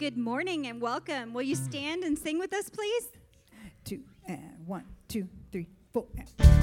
Good morning and welcome. Will you stand and sing with us, please? Two and one, two, three, four. And.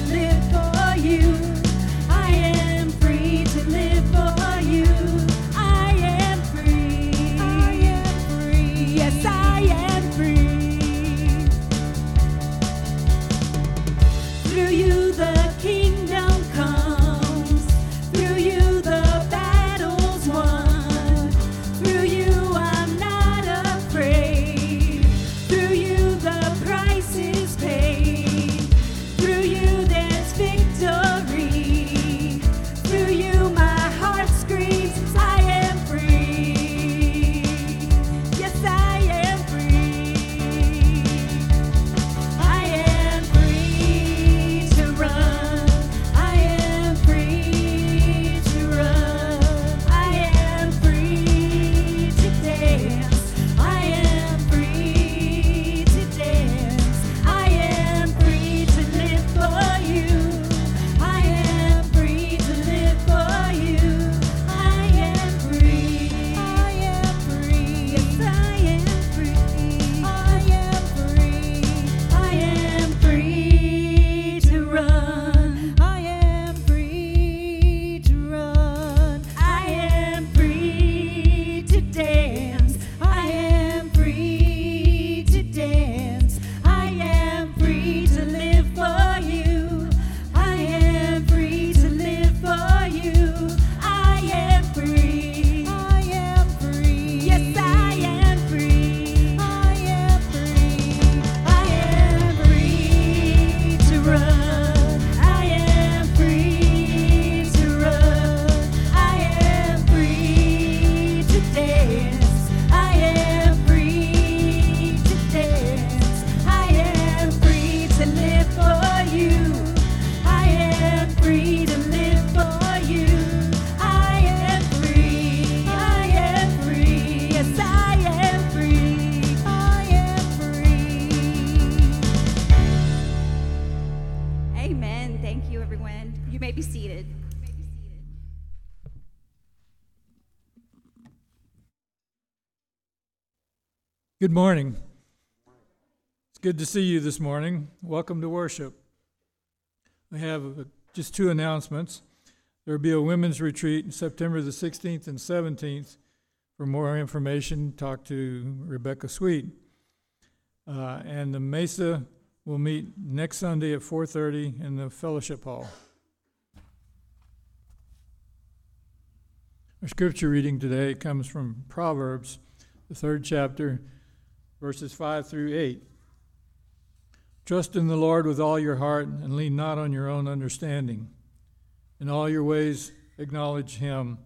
can live. Good morning. It's good to see you this morning. Welcome to worship. We have just two announcements. There will be a women's retreat September the 16th and 17th. For more information, talk to Rebecca Sweet. Uh, and the Mesa will meet next Sunday at 4:30 in the fellowship hall. Our scripture reading today comes from Proverbs, the third chapter verses 5 through 8. Trust in the Lord with all your heart and lean not on your own understanding. In all your ways acknowledge him,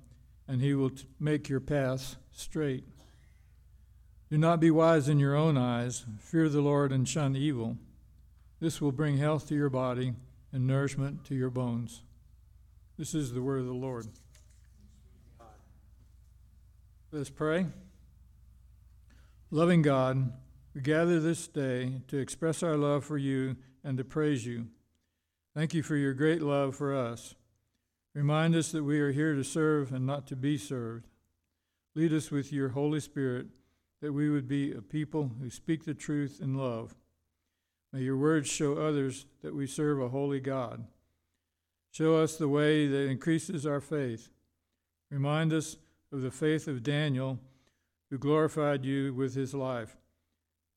and he will t- make your paths straight. Do not be wise in your own eyes. Fear the Lord and shun evil. This will bring health to your body and nourishment to your bones. This is the word of the Lord. Let's pray. Loving God, we gather this day to express our love for you and to praise you. Thank you for your great love for us. Remind us that we are here to serve and not to be served. Lead us with your Holy Spirit that we would be a people who speak the truth in love. May your words show others that we serve a holy God. Show us the way that increases our faith. Remind us of the faith of Daniel, who glorified you with his life.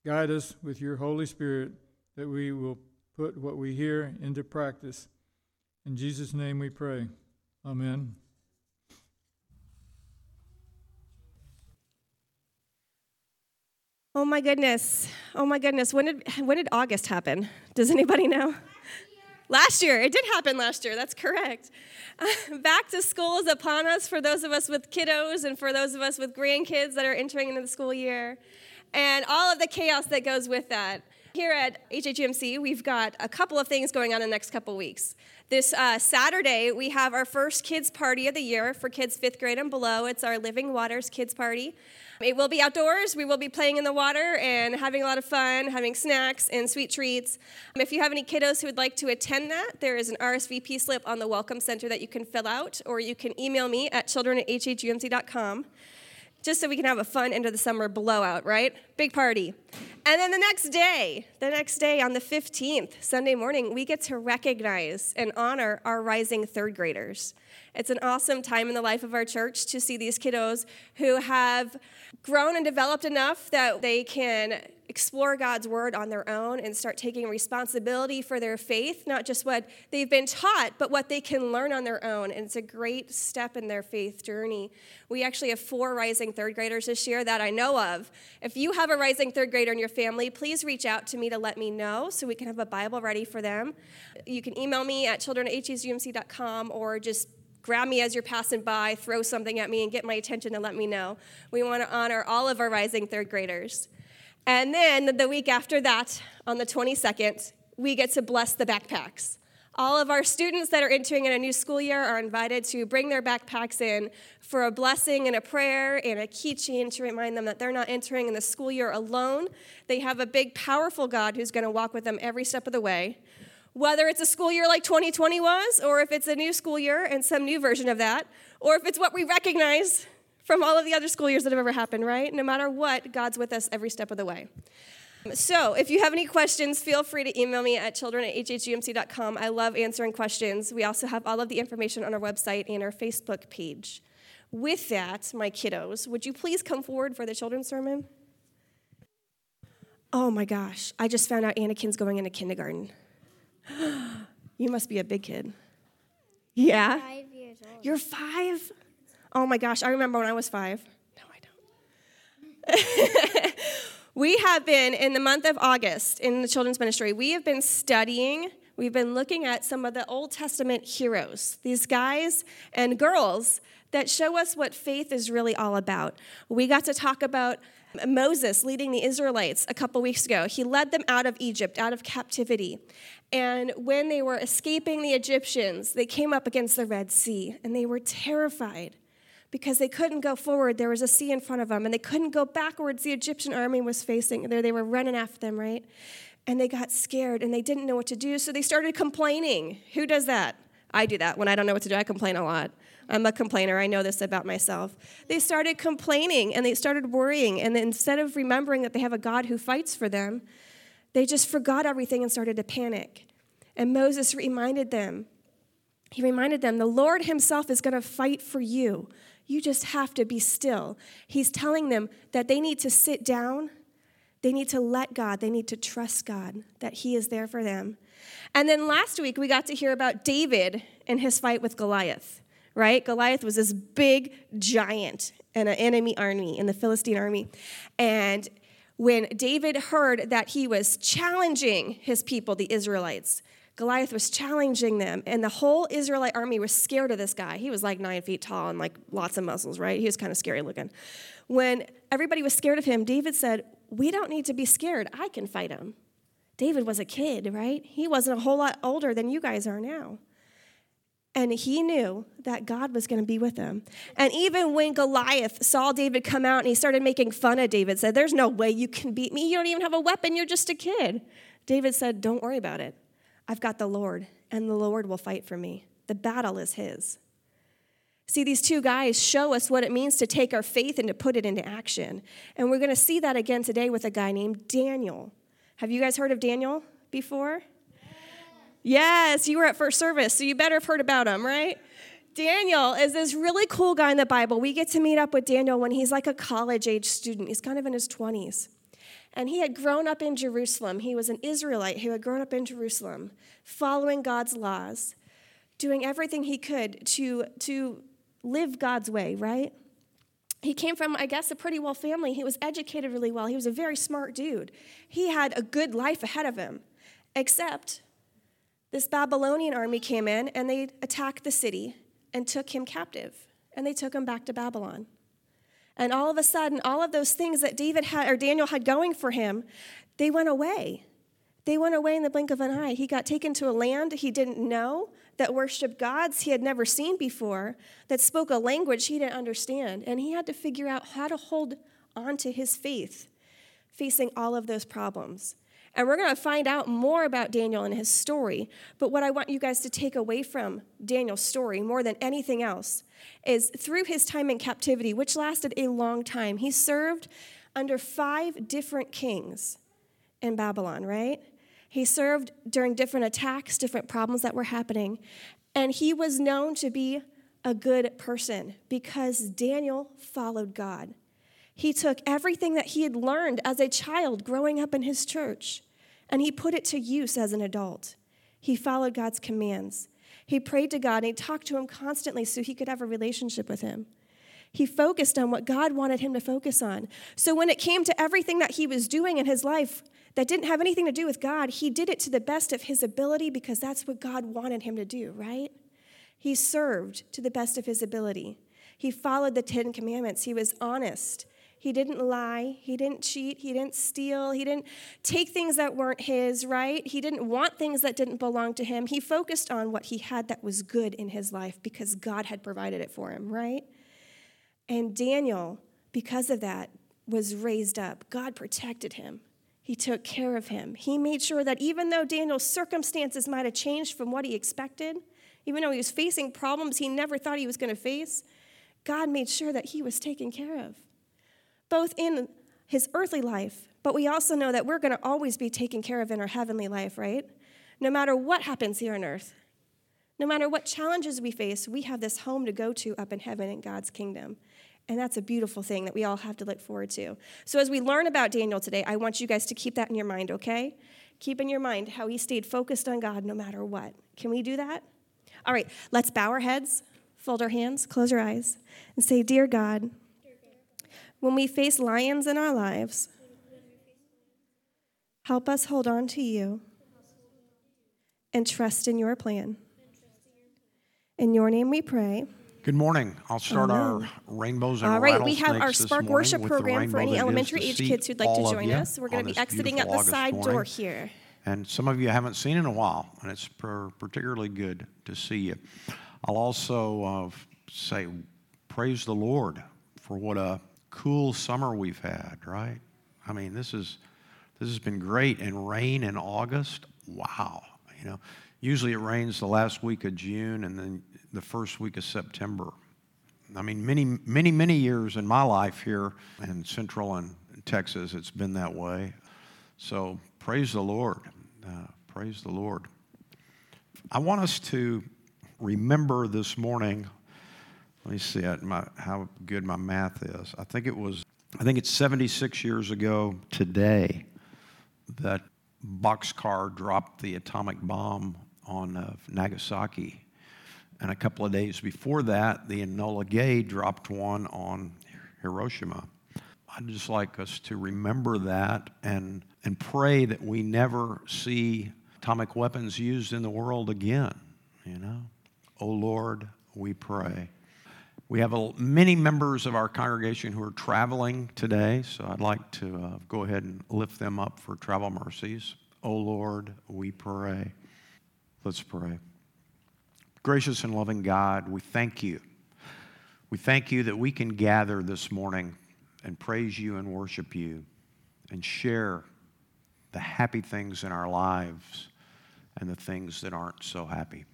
Guide us with your Holy Spirit that we will put what we hear into practice. In Jesus' name we pray. Amen. Oh my goodness. Oh my goodness. When did when did August happen? Does anybody know? Last year. It did happen last year. That's correct. Uh, back to school is upon us for those of us with kiddos and for those of us with grandkids that are entering into the school year and all of the chaos that goes with that. Here at HHUMC, we've got a couple of things going on in the next couple weeks. This uh, Saturday, we have our first kids party of the year for kids fifth grade and below. It's our Living Waters Kids Party. It will be outdoors. We will be playing in the water and having a lot of fun, having snacks and sweet treats. Um, if you have any kiddos who would like to attend that, there is an RSVP slip on the Welcome Center that you can fill out, or you can email me at children at hhumc.com just so we can have a fun end of the summer blowout, right? Big party. And then the next day, the next day on the 15th, Sunday morning, we get to recognize and honor our rising third graders. It's an awesome time in the life of our church to see these kiddos who have grown and developed enough that they can explore God's word on their own and start taking responsibility for their faith, not just what they've been taught, but what they can learn on their own. And it's a great step in their faith journey. We actually have four rising third graders this year that I know of. If you have a rising third grader in your family, please reach out to me to let me know so we can have a Bible ready for them. You can email me at children or just grab me as you're passing by, throw something at me, and get my attention and let me know. We want to honor all of our rising third graders. And then the week after that, on the 22nd, we get to bless the backpacks. All of our students that are entering in a new school year are invited to bring their backpacks in for a blessing and a prayer and a keychain to remind them that they're not entering in the school year alone. They have a big, powerful God who's going to walk with them every step of the way. Whether it's a school year like 2020 was, or if it's a new school year and some new version of that, or if it's what we recognize from all of the other school years that have ever happened, right? No matter what, God's with us every step of the way. So, if you have any questions, feel free to email me at children at hhumc.com. I love answering questions. We also have all of the information on our website and our Facebook page. With that, my kiddos, would you please come forward for the children's sermon? Oh my gosh, I just found out Anakin's going into kindergarten. you must be a big kid. Yeah? Five years old. You're five? Oh my gosh, I remember when I was five. No, I don't. we have been, in the month of August, in the children's ministry, we have been studying, we've been looking at some of the Old Testament heroes, these guys and girls that show us what faith is really all about. We got to talk about Moses leading the Israelites a couple weeks ago. He led them out of Egypt, out of captivity. And when they were escaping the Egyptians, they came up against the Red Sea and they were terrified because they couldn't go forward. There was a sea in front of them, and they couldn't go backwards. The Egyptian army was facing there. They were running after them, right? And they got scared and they didn't know what to do, so they started complaining. Who does that? I do that. When I don't know what to do, I complain a lot. I'm a complainer. I know this about myself. They started complaining and they started worrying. And instead of remembering that they have a God who fights for them, they just forgot everything and started to panic. And Moses reminded them, he reminded them, the Lord Himself is going to fight for you. You just have to be still. He's telling them that they need to sit down, they need to let God, they need to trust God, that He is there for them. And then last week, we got to hear about David and his fight with Goliath, right? Goliath was this big giant in an enemy army, in the Philistine army. And when David heard that he was challenging his people, the Israelites, Goliath was challenging them, and the whole Israelite army was scared of this guy. He was like nine feet tall and like lots of muscles, right? He was kind of scary looking. When everybody was scared of him, David said, We don't need to be scared. I can fight him. David was a kid, right? He wasn't a whole lot older than you guys are now. And he knew that God was going to be with him. And even when Goliath saw David come out and he started making fun of David, said, There's no way you can beat me. You don't even have a weapon. You're just a kid. David said, Don't worry about it. I've got the Lord, and the Lord will fight for me. The battle is His. See, these two guys show us what it means to take our faith and to put it into action. And we're going to see that again today with a guy named Daniel. Have you guys heard of Daniel before? Yes, you were at first service, so you better have heard about him, right? Daniel is this really cool guy in the Bible. We get to meet up with Daniel when he's like a college age student. He's kind of in his 20s. And he had grown up in Jerusalem. He was an Israelite who had grown up in Jerusalem, following God's laws, doing everything he could to, to live God's way, right? He came from, I guess, a pretty well family. He was educated really well. He was a very smart dude. He had a good life ahead of him, except this Babylonian army came in and they attacked the city and took him captive. And they took him back to Babylon. And all of a sudden, all of those things that David had or Daniel had going for him, they went away. They went away in the blink of an eye. He got taken to a land he didn't know that worshiped gods he had never seen before, that spoke a language he didn't understand. And he had to figure out how to hold on to his faith facing all of those problems. And we're going to find out more about Daniel and his story. But what I want you guys to take away from Daniel's story more than anything else is through his time in captivity, which lasted a long time, he served under five different kings in Babylon, right? He served during different attacks, different problems that were happening. And he was known to be a good person because Daniel followed God. He took everything that he had learned as a child growing up in his church and he put it to use as an adult. He followed God's commands. He prayed to God and he talked to him constantly so he could have a relationship with him. He focused on what God wanted him to focus on. So when it came to everything that he was doing in his life, that didn't have anything to do with God, he did it to the best of his ability because that's what God wanted him to do, right? He served to the best of his ability. He followed the Ten Commandments. He was honest. He didn't lie. He didn't cheat. He didn't steal. He didn't take things that weren't his, right? He didn't want things that didn't belong to him. He focused on what he had that was good in his life because God had provided it for him, right? And Daniel, because of that, was raised up. God protected him. He took care of him. He made sure that even though Daniel's circumstances might have changed from what he expected, even though he was facing problems he never thought he was going to face, God made sure that he was taken care of, both in his earthly life, but we also know that we're going to always be taken care of in our heavenly life, right? No matter what happens here on earth, no matter what challenges we face, we have this home to go to up in heaven in God's kingdom. And that's a beautiful thing that we all have to look forward to. So, as we learn about Daniel today, I want you guys to keep that in your mind, okay? Keep in your mind how he stayed focused on God no matter what. Can we do that? All right, let's bow our heads, fold our hands, close our eyes, and say, Dear God, when we face lions in our lives, help us hold on to you and trust in your plan. In your name we pray. Good morning. I'll start our rainbows and All right, we have our Spark Worship program for any elementary age kids who'd like to join us. We're going to be exiting out the August side door here. And some of you haven't seen in a while, and it's per- particularly good to see you. I'll also uh, say, praise the Lord for what a cool summer we've had, right? I mean, this is this has been great. And rain in August, wow. You know, usually it rains the last week of June and then the first week of September. I mean, many, many, many years in my life here in Central and Texas, it's been that way. So praise the Lord. Uh, praise the Lord. I want us to remember this morning. Let me see my, how good my math is. I think it was, I think it's 76 years ago today that Bockscar dropped the atomic bomb on uh, Nagasaki. And a couple of days before that, the Enola Gay dropped one on Hiroshima. I'd just like us to remember that and, and pray that we never see atomic weapons used in the world again, you know? Oh Lord, we pray. We have a, many members of our congregation who are traveling today, so I'd like to uh, go ahead and lift them up for travel mercies. Oh Lord, we pray. Let's pray. Gracious and loving God, we thank you. We thank you that we can gather this morning and praise you and worship you and share the happy things in our lives and the things that aren't so happy.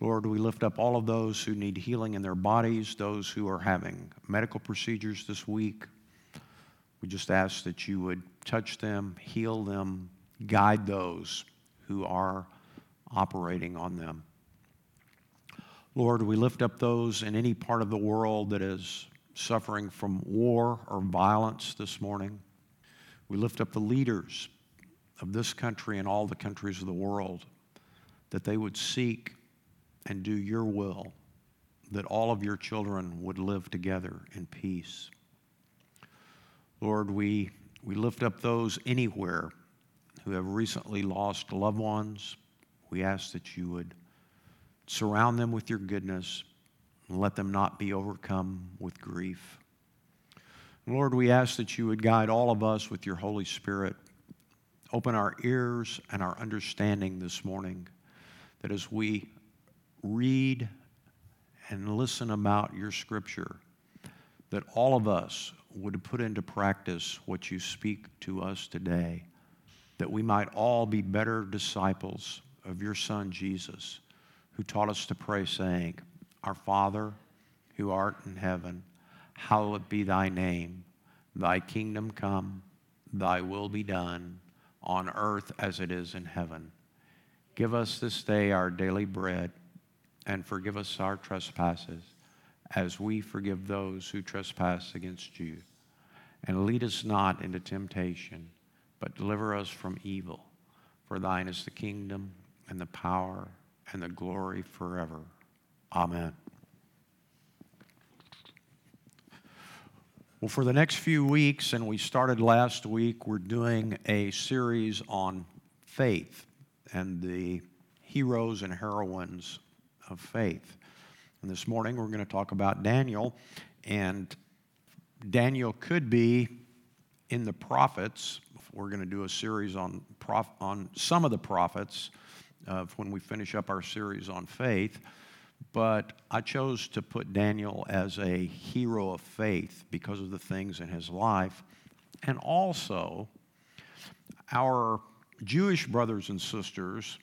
Lord, we lift up all of those who need healing in their bodies, those who are having medical procedures this week. We just ask that you would touch them, heal them, guide those who are operating on them. Lord, we lift up those in any part of the world that is suffering from war or violence this morning. We lift up the leaders of this country and all the countries of the world that they would seek and do your will, that all of your children would live together in peace. Lord, we, we lift up those anywhere who have recently lost loved ones. We ask that you would surround them with your goodness and let them not be overcome with grief. Lord, we ask that you would guide all of us with your Holy Spirit. Open our ears and our understanding this morning, that as we read and listen about your scripture, that all of us would put into practice what you speak to us today, that we might all be better disciples of your Son, Jesus, who taught us to pray, saying, Our Father, who art in heaven, hallowed be thy name. Thy kingdom come, thy will be done, on earth as it is in heaven. Give us this day our daily bread, and forgive us our trespasses, as we forgive those who trespass against you. And lead us not into temptation, but deliver us from evil. For thine is the kingdom, and the power, and the glory forever. Amen. Well, for the next few weeks, and we started last week, we're doing a series on faith and the heroes and heroines of faith. And this morning, we're going to talk about Daniel. And Daniel could be in the prophets. We're going to do a series on, prof- on some of the prophets when we finish up our series on faith but I chose to put Daniel as a hero of faith because of the things in his life. And also, our Jewish brothers and sisters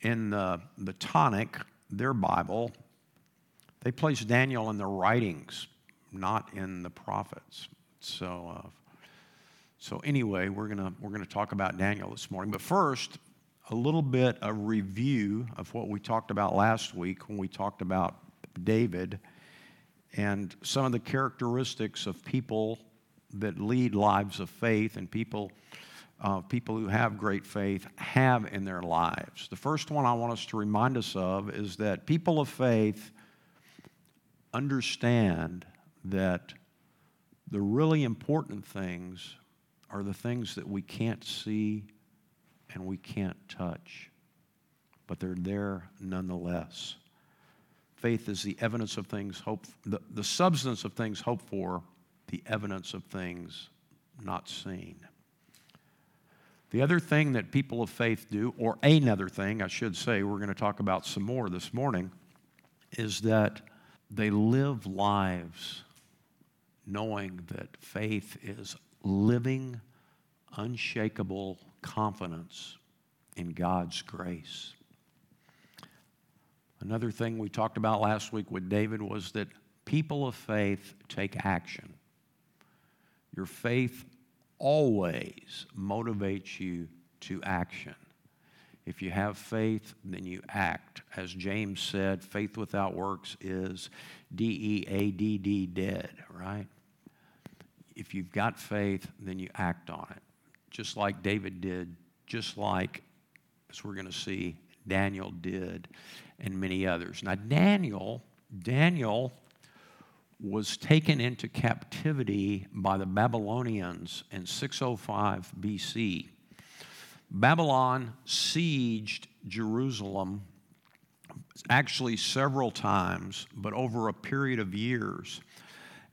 in the, the Tanakh, their Bible, they place Daniel in the writings, not in the prophets. So, uh, so anyway, we're gonna we're gonna talk about Daniel this morning. But first, a little bit a review of what we talked about last week when we talked about David and some of the characteristics of people that lead lives of faith and people uh, people who have great faith have in their lives. The first one I want us to remind us of is that people of faith understand that the really important things are the things that we can't see and we can't touch, but they're there nonetheless. Faith is the evidence of things hoped, the, the substance of things hoped for, the evidence of things not seen. The other thing that people of faith do, or another thing, I should say, we're going to talk about some more this morning, is that they live lives knowing that faith is living, unshakable confidence in God's grace. Another thing we talked about last week with David was that people of faith take action. Your faith always motivates you to action. If you have faith, then you act. As James said, faith without works is D E A D D dead, right? If you've got faith, then you act on it just like David did, just like, as we're going to see, Daniel did, and many others. Now, Daniel, Daniel was taken into captivity by the Babylonians in 605 BC. Babylon sieged Jerusalem actually several times, but over a period of years.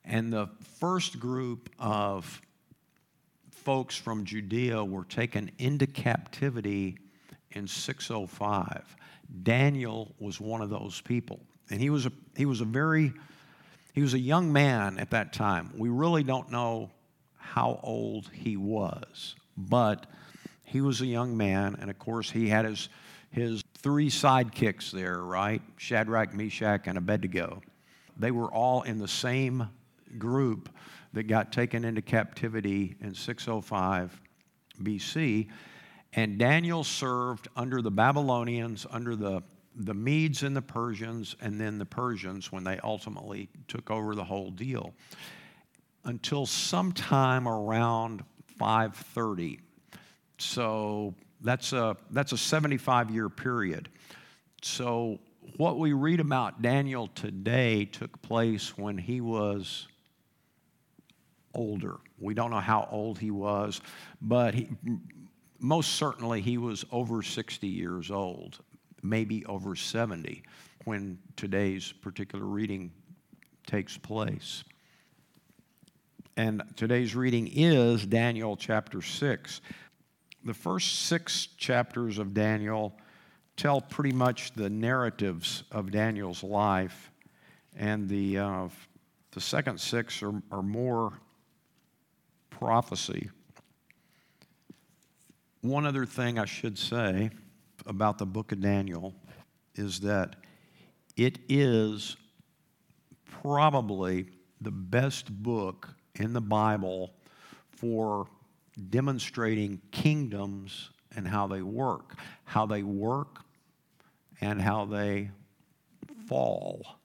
And the first group of folks from Judea were taken into captivity in 605. Daniel was one of those people. And he was a, he was a very, he was a young man at that time. We really don't know how old he was, but he was a young man. And of course, he had his, his three sidekicks there, right? Shadrach, Meshach, and Abednego. They were all in the same group that got taken into captivity in 605 BC. And Daniel served under the Babylonians, under the, the Medes and the Persians, and then the Persians when they ultimately took over the whole deal until sometime around 530. So that's a, that's a 75 year period. So what we read about Daniel today took place when he was older. We don't know how old he was, but he, most certainly he was over 60 years old, maybe over 70 when today's particular reading takes place. And today's reading is Daniel chapter 6. The first six chapters of Daniel tell pretty much the narratives of Daniel's life, and the, uh, the second six are, are more prophecy. One other thing I should say about the book of Daniel is that it is probably the best book in the Bible for demonstrating kingdoms and how they work, how they work and how they fall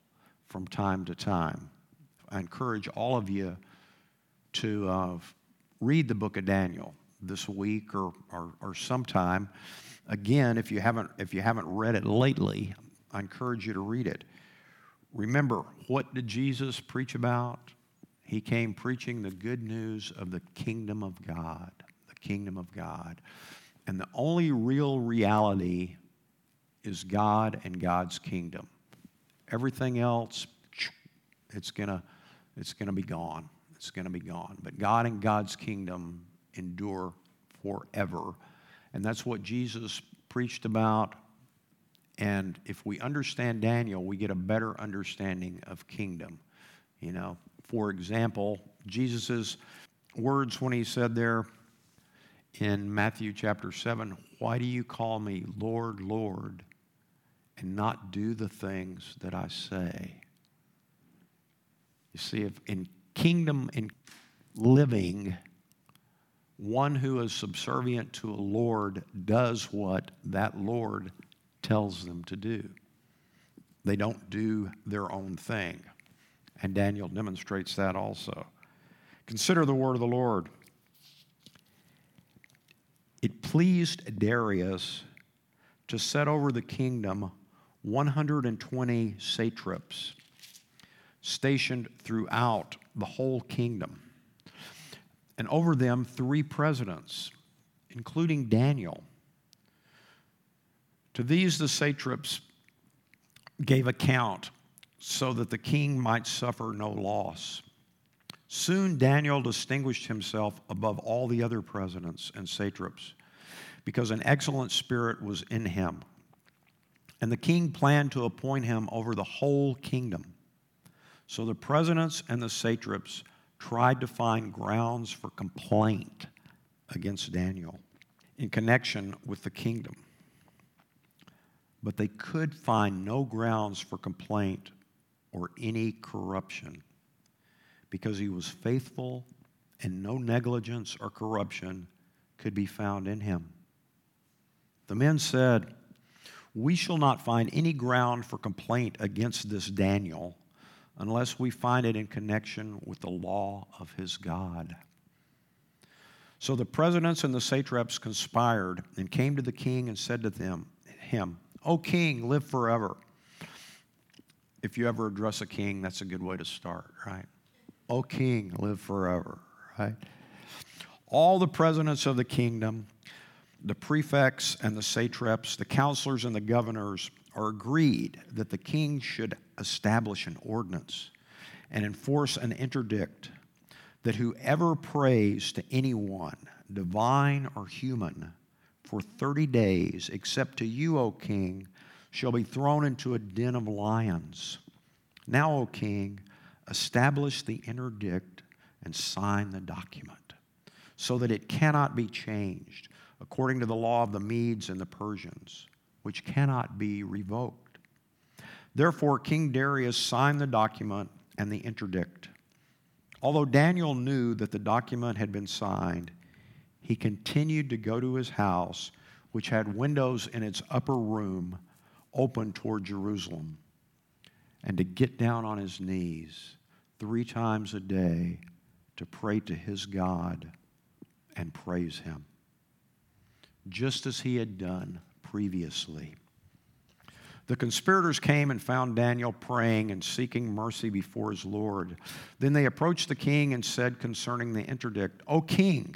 from time to time. I encourage all of you to uh, read the book of Daniel this week or, or, or sometime. Again, if you, haven't, if you haven't read it lately, I encourage you to read it. Remember, what did Jesus preach about? He came preaching the good news of the kingdom of God, the kingdom of God. And the only real reality is God and God's kingdom. Everything else, it's going to it's going to be gone it's going to be gone. But God and God's kingdom endure forever. And that's what Jesus preached about. And if we understand Daniel, we get a better understanding of kingdom. You know, for example, Jesus' words when he said there in Matthew chapter 7, Why do you call me Lord, Lord, and not do the things that I say? You see, if in kingdom in living, one who is subservient to a Lord does what that Lord tells them to do. They don't do their own thing. And Daniel demonstrates that also. Consider the word of the Lord. It pleased Darius to set over the kingdom 120 satraps stationed throughout the whole kingdom. And over them, three presidents, including Daniel. To these, the satraps gave account so that the king might suffer no loss. Soon Daniel distinguished himself above all the other presidents and satraps because an excellent spirit was in him. And the king planned to appoint him over the whole kingdom. So the presidents and the satraps tried to find grounds for complaint against Daniel in connection with the kingdom. But they could find no grounds for complaint or any corruption because he was faithful and no negligence or corruption could be found in him. The men said, We shall not find any ground for complaint against this Daniel unless we find it in connection with the law of his God. So the presidents and the satraps conspired and came to the king and said to them, him, O king, live forever. If you ever address a king, that's a good way to start, right? O king, live forever, right? All the presidents of the kingdom, the prefects and the satraps, the counselors and the governors are agreed that the king should establish an ordinance and enforce an interdict that whoever prays to anyone, divine or human, for 30 days, except to you, O king, shall be thrown into a den of lions. Now, O king, establish the interdict and sign the document, so that it cannot be changed according to the law of the Medes and the Persians which cannot be revoked. Therefore, King Darius signed the document and the interdict. Although Daniel knew that the document had been signed, he continued to go to his house, which had windows in its upper room open toward Jerusalem, and to get down on his knees three times a day to pray to his God and praise him, just as he had done previously. The conspirators came and found Daniel praying and seeking mercy before his Lord. Then they approached the king and said concerning the interdict, O king,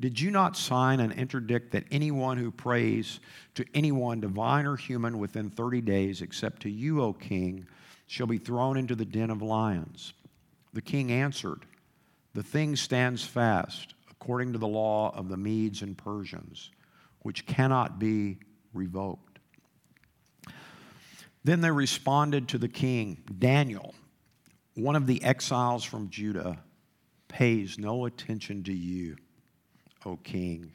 did you not sign an interdict that anyone who prays to anyone, divine or human, within 30 days, except to you, O king, shall be thrown into the den of lions? The king answered, The thing stands fast, according to the law of the Medes and Persians, which cannot be revoked. Then they responded to the king Daniel, one of the exiles from Judah, pays no attention to you O king,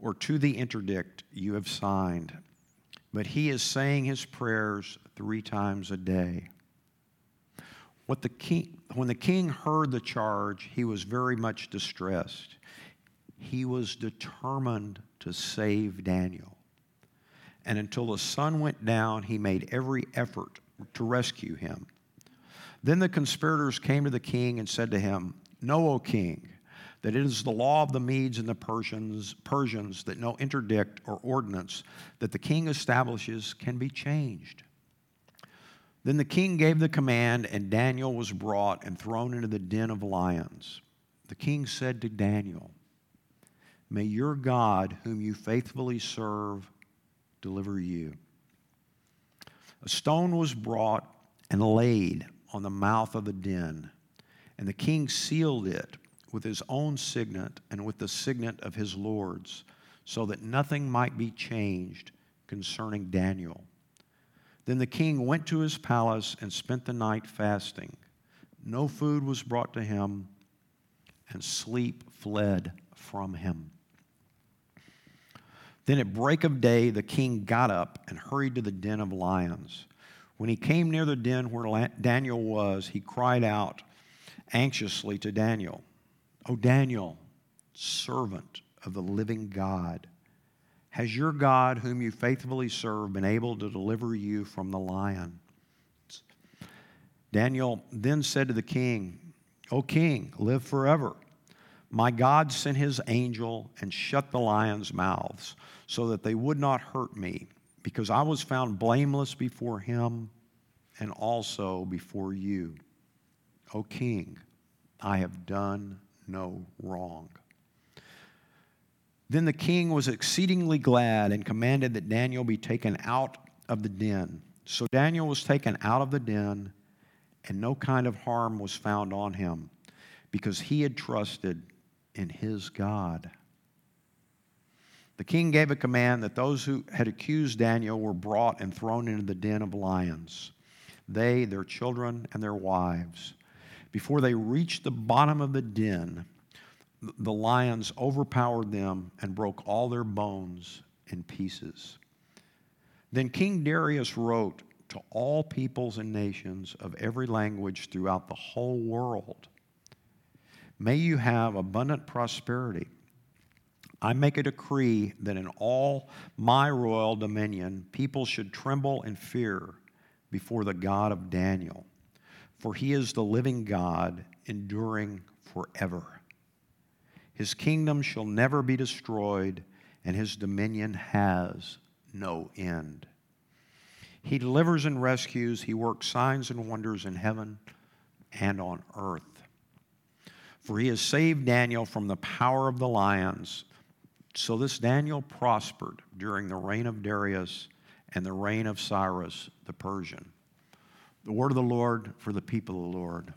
or to the interdict you have signed, but he is saying his prayers three times a day. What the king, when the king heard the charge, he was very much distressed. He was determined to save Daniel. And until the sun went down, he made every effort to rescue him. Then the conspirators came to the king and said to him, Know, O king, that it is the law of the Medes and the Persians, Persians that no interdict or ordinance that the king establishes can be changed. Then the king gave the command, and Daniel was brought and thrown into the den of lions. The king said to Daniel, May your God, whom you faithfully serve, deliver you. A stone was brought and laid on the mouth of the den, and the king sealed it with his own signet and with the signet of his lords, so that nothing might be changed concerning Daniel. Then the king went to his palace and spent the night fasting. No food was brought to him, and sleep fled from him. Then at break of day, the king got up and hurried to the den of lions. When he came near the den where Daniel was, he cried out anxiously to Daniel. O Daniel, servant of the living God, has your God, whom you faithfully serve, been able to deliver you from the lion? Daniel then said to the king, O king, live forever. My God sent his angel and shut the lions' mouths so that they would not hurt me, because I was found blameless before him and also before you. O king, I have done no wrong. Then the king was exceedingly glad and commanded that Daniel be taken out of the den. So Daniel was taken out of the den, and no kind of harm was found on him, because he had trusted in his God. The king gave a command that those who had accused Daniel were brought and thrown into the den of lions, they, their children, and their wives. Before they reached the bottom of the den, the lions overpowered them and broke all their bones in pieces. Then King Darius wrote to all peoples and nations of every language throughout the whole world May you have abundant prosperity. I make a decree that in all my royal dominion, people should tremble and fear before the God of Daniel for he is the living God, enduring forever. His kingdom shall never be destroyed, and his dominion has no end. He delivers and rescues, he works signs and wonders in heaven and on earth. For he has saved Daniel from the power of the lions. So this Daniel prospered during the reign of Darius and the reign of Cyrus the Persian. The word of the Lord for the people of the Lord.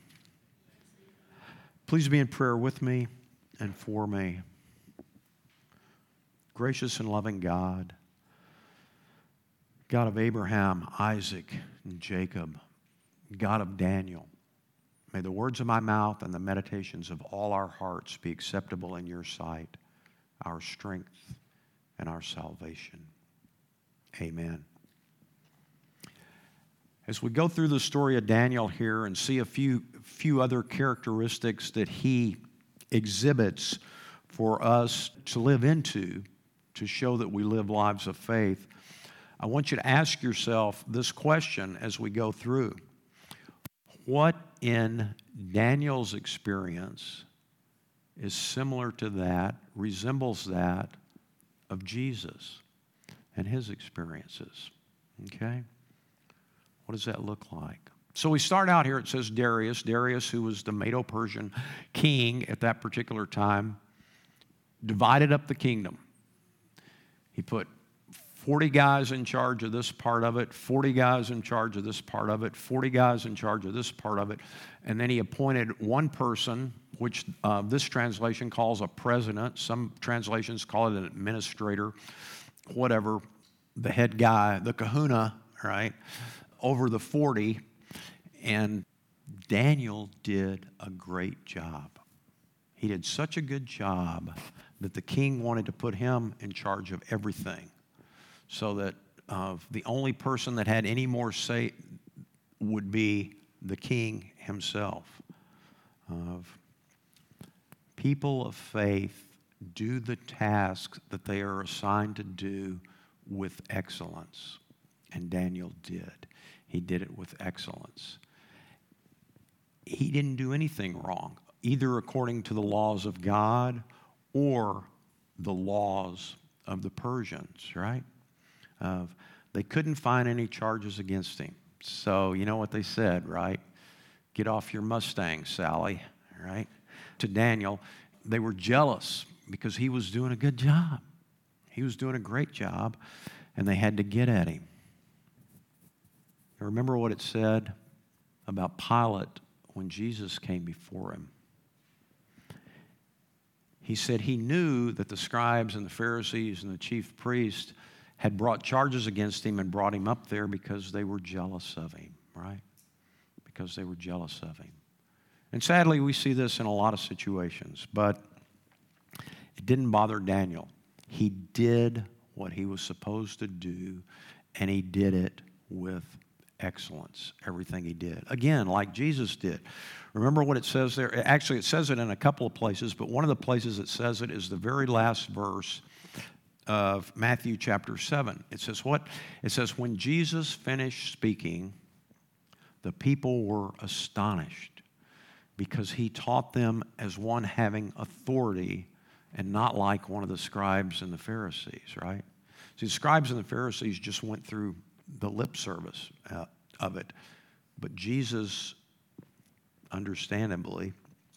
Please be in prayer with me and for me. Gracious and loving God, God of Abraham, Isaac, and Jacob, God of Daniel, may the words of my mouth and the meditations of all our hearts be acceptable in your sight, our strength and our salvation. Amen. As we go through the story of Daniel here and see a few, few other characteristics that he exhibits for us to live into to show that we live lives of faith, I want you to ask yourself this question as we go through. What in Daniel's experience is similar to that, resembles that of Jesus and his experiences? Okay? What does that look like? So we start out here, it says Darius. Darius, who was the Medo Persian king at that particular time, divided up the kingdom. He put 40 guys in charge of this part of it, 40 guys in charge of this part of it, 40 guys in charge of this part of it. And then he appointed one person, which uh, this translation calls a president. Some translations call it an administrator, whatever, the head guy, the kahuna, right, over the 40. And Daniel did a great job. He did such a good job that the king wanted to put him in charge of everything so that uh, the only person that had any more say would be the king himself. Of people of faith do the tasks that they are assigned to do with excellence. And Daniel did. He did it with excellence. He didn't do anything wrong, either according to the laws of God or the laws of the Persians, right? They couldn't find any charges against him. So, you know what they said, right? Get off your Mustang, Sally, right? To Daniel, they were jealous because he was doing a good job. He was doing a great job, and they had to get at him. remember what it said about Pilate when Jesus came before him? He said he knew that the scribes and the Pharisees and the chief priests had brought charges against him and brought him up there because they were jealous of him, right? Because they were jealous of him. And sadly, we see this in a lot of situations, but it didn't bother Daniel. He did what he was supposed to do, and he did it with excellence, everything he did. Again, like Jesus did. Remember what it says there? Actually, it says it in a couple of places, but one of the places it says it is the very last verse of Matthew chapter 7. It says what? It says, When Jesus finished speaking, the people were astonished because he taught them as one having authority and not like one of the scribes and the Pharisees, right? See, the scribes and the Pharisees just went through the lip service uh, of it. But Jesus, understandably,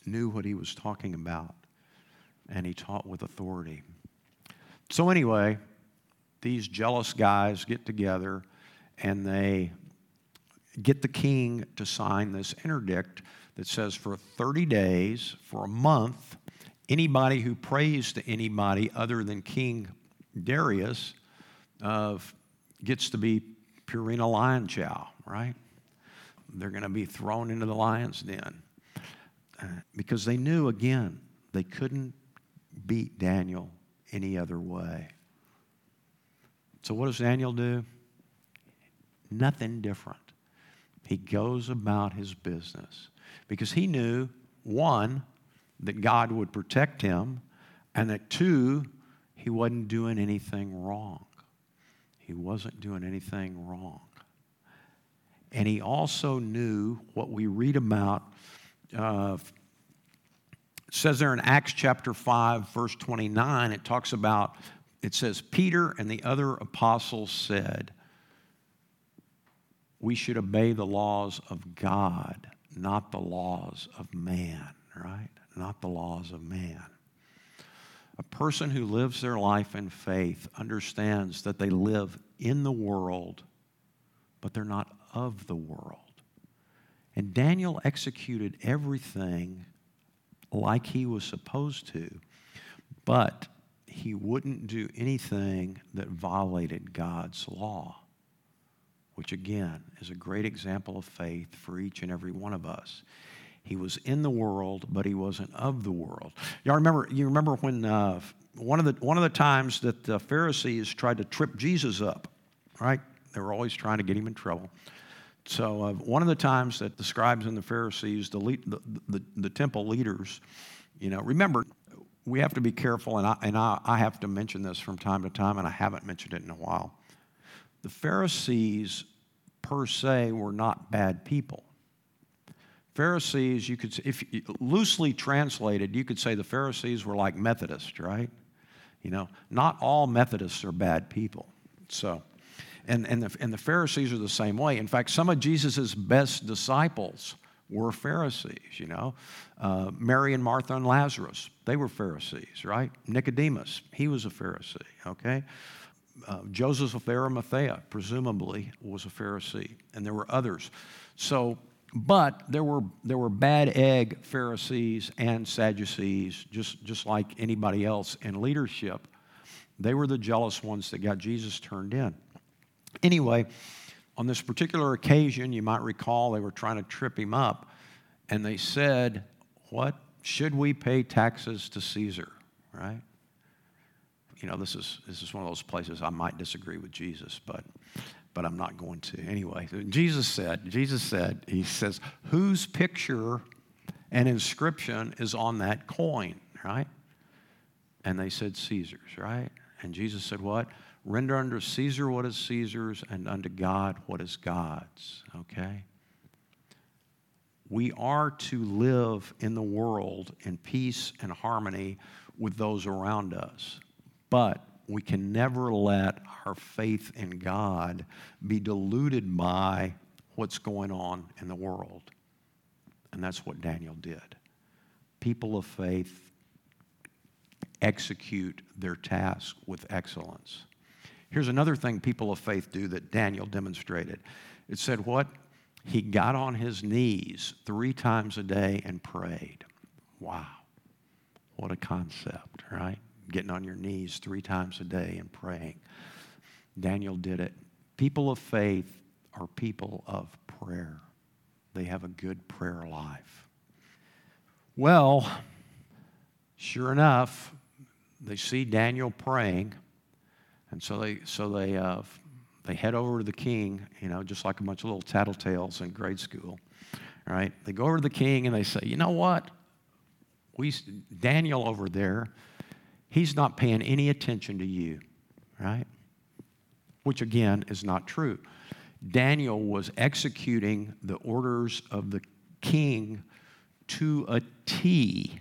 knew what he was talking about, and he taught with authority. So, anyway, these jealous guys get together and they get the king to sign this interdict that says for 30 days, for a month, anybody who prays to anybody other than King Darius uh, gets to be Purina lion chow, right? They're going to be thrown into the lion's den. Uh, because they knew, again, they couldn't beat Daniel any other way. So, what does Daniel do? Nothing different. He goes about his business because he knew, one, that God would protect him, and that two, he wasn't doing anything wrong. He wasn't doing anything wrong. And he also knew what we read about. Uh, it says there in Acts chapter 5, verse 29, it talks about, it says, Peter and the other apostles said, We should obey the laws of God, not the laws of man, right? Not the laws of man. A person who lives their life in faith understands that they live in the world, but they're not of the world. And Daniel executed everything like he was supposed to, but he wouldn't do anything that violated God's law, which again is a great example of faith for each and every one of us. He was in the world, but he wasn't of the world. Y'all remember? You remember when uh, one of the one of the times that the Pharisees tried to trip Jesus up, right? They were always trying to get him in trouble. So, uh, one of the times that the scribes and the Pharisees, the, lead, the, the, the, temple leaders, you know, remember, we have to be careful, and, I, and I, I have to mention this from time to time, and I haven't mentioned it in a while. The Pharisees, per se, were not bad people. Pharisees, you could, if loosely translated, you could say the Pharisees were like Methodists, right? You know, not all Methodists are bad people. So, and, and, the, and the Pharisees are the same way. In fact, some of Jesus' best disciples were Pharisees, you know. Uh, Mary and Martha and Lazarus, they were Pharisees, right? Nicodemus, he was a Pharisee, okay? Uh, Joseph of Arimathea, presumably, was a Pharisee, and there were others. So, but there were, there were bad egg Pharisees and Sadducees, just, just like anybody else in leadership. They were the jealous ones that got Jesus turned in. Anyway, on this particular occasion, you might recall they were trying to trip him up, and they said, What? Should we pay taxes to Caesar? Right? You know, this is, this is one of those places I might disagree with Jesus, but, but I'm not going to. Anyway, Jesus said, Jesus said, He says, whose picture and inscription is on that coin, right? And they said, Caesar's, right? And Jesus said, What? Render unto Caesar what is Caesar's, and unto God what is God's. Okay? We are to live in the world in peace and harmony with those around us. But we can never let our faith in God be diluted by what's going on in the world. And that's what Daniel did. People of faith execute their task with excellence. Here's another thing people of faith do that Daniel demonstrated. It said, What? He got on his knees three times a day and prayed. Wow. What a concept, right? Getting on your knees three times a day and praying. Daniel did it. People of faith are people of prayer, they have a good prayer life. Well, sure enough, they see Daniel praying, and so they, so they, uh, they head over to the king, you know, just like a bunch of little tattletales in grade school, right? They go over to the king and they say, you know what? We, Daniel over there, he's not paying any attention to you, right? Which again is not true. Daniel was executing the orders of the king to a T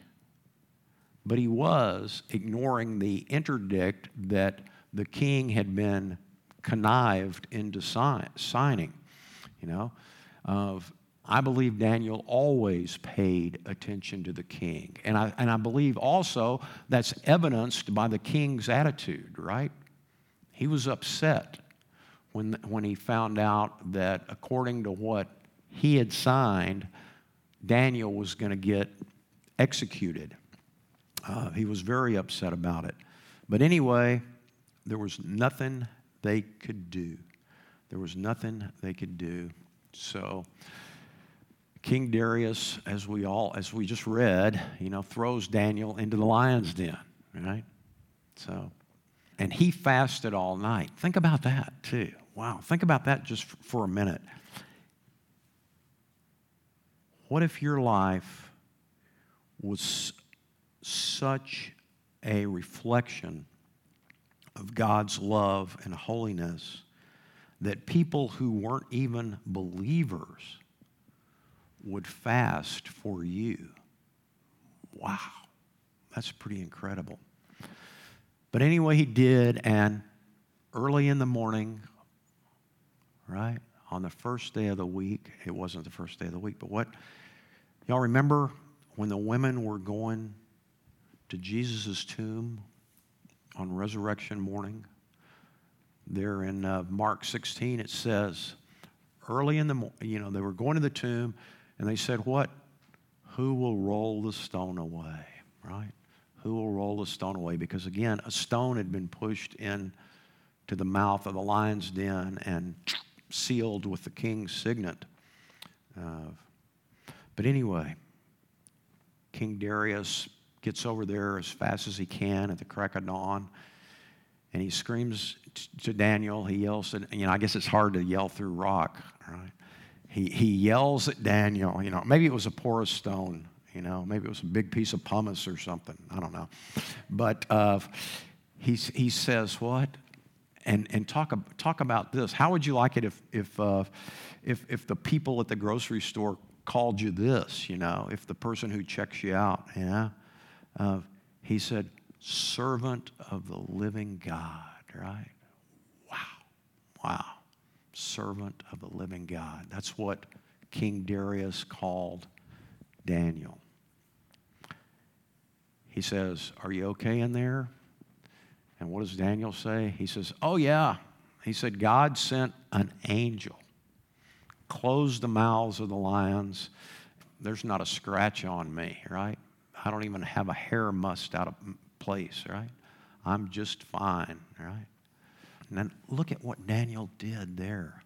but he was ignoring the interdict that the king had been connived into sign, signing. You know, of I believe Daniel always paid attention to the king. And I, and I believe also that's evidenced by the king's attitude, right? He was upset when, when he found out that according to what he had signed, Daniel was going to get executed. Uh, he was very upset about it. But anyway, there was nothing they could do. There was nothing they could do. So, King Darius, as we all, as we just read, you know, throws Daniel into the lion's den, right? So, and he fasted all night. Think about that too. Wow, think about that just for a minute. What if your life was such a reflection of God's love and holiness that people who weren't even believers would fast for you. Wow, that's pretty incredible. But anyway, he did, and early in the morning, right, on the first day of the week, it wasn't the first day of the week, but what? Y'all remember when the women were going to Jesus' tomb on resurrection morning. There in uh, Mark 16, it says, early in the morning, you know, they were going to the tomb and they said, What? Who will roll the stone away? Right? Who will roll the stone away? Because again, a stone had been pushed in to the mouth of the lion's den and sealed with the king's signet. Uh, but anyway, King Darius gets over there as fast as he can at the crack of dawn. and he screams to Daniel. He yells, and you know, I guess it's hard to yell through rock, right? He, he yells at Daniel, you know, maybe it was a porous stone, you know, maybe it was a big piece of pumice or something. I don't know. But uh, he, he says, What? And, and talk, talk about this. How would you like it if, if, uh, if, if the people at the grocery store called you this, you know, if the person who checks you out, you know? Uh, he said, servant of the living God, right? Wow. Wow. Servant of the living God. That's what King Darius called Daniel. He says, Are you okay in there? And what does Daniel say? He says, Oh, yeah. He said, God sent an angel, closed the mouths of the lions. There's not a scratch on me, right? I don't even have a hair mussed out of place, right? I'm just fine, right? And then look at what Daniel did there.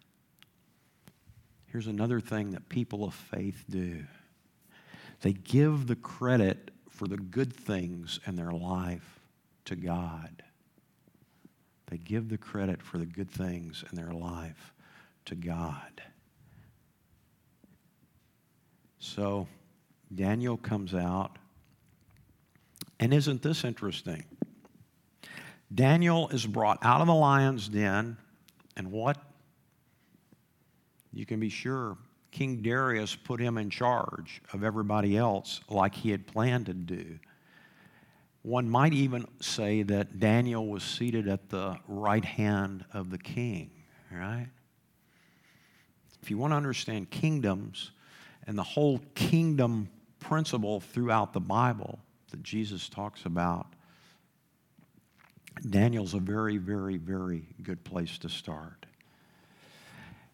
Here's another thing that people of faith do they give the credit for the good things in their life to God. They give the credit for the good things in their life to God. So Daniel comes out, and isn't this interesting? Daniel is brought out of the lion's den, and what? You can be sure King Darius put him in charge of everybody else like he had planned to do. One might even say that Daniel was seated at the right hand of the king, right? If you want to understand kingdoms and the whole kingdom principle throughout the Bible that Jesus talks about, Daniel's a very, very, very good place to start.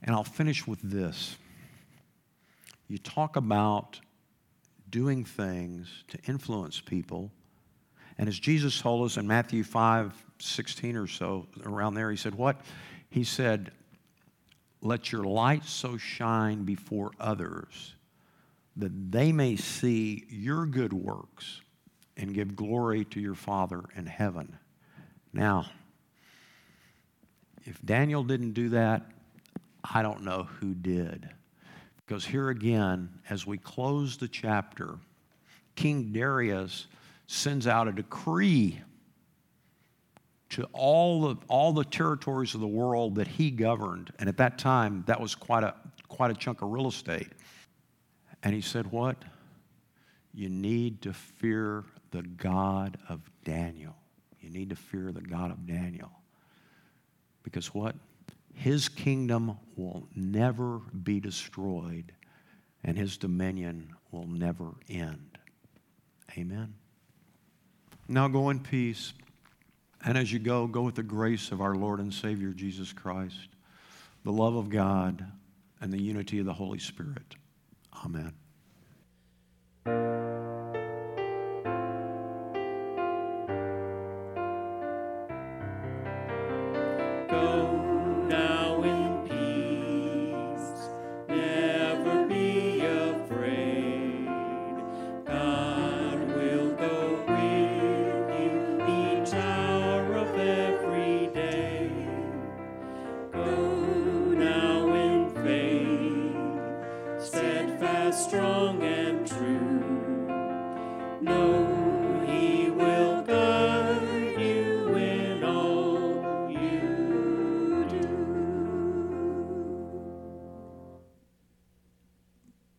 And I'll finish with this. You talk about doing things to influence people. And as Jesus told us in Matthew 5 16 or so, around there, he said, What? He said, Let your light so shine before others that they may see your good works and give glory to your Father in heaven. Now, if Daniel didn't do that, I don't know who did. Because here again, as we close the chapter, King Darius sends out a decree to all the, all the territories of the world that he governed. And at that time, that was quite a, quite a chunk of real estate. And he said, What? You need to fear the God of Daniel. You need to fear the God of Daniel. Because what? His kingdom will never be destroyed, and his dominion will never end. Amen. Now go in peace. And as you go, go with the grace of our Lord and Savior Jesus Christ, the love of God, and the unity of the Holy Spirit. Amen.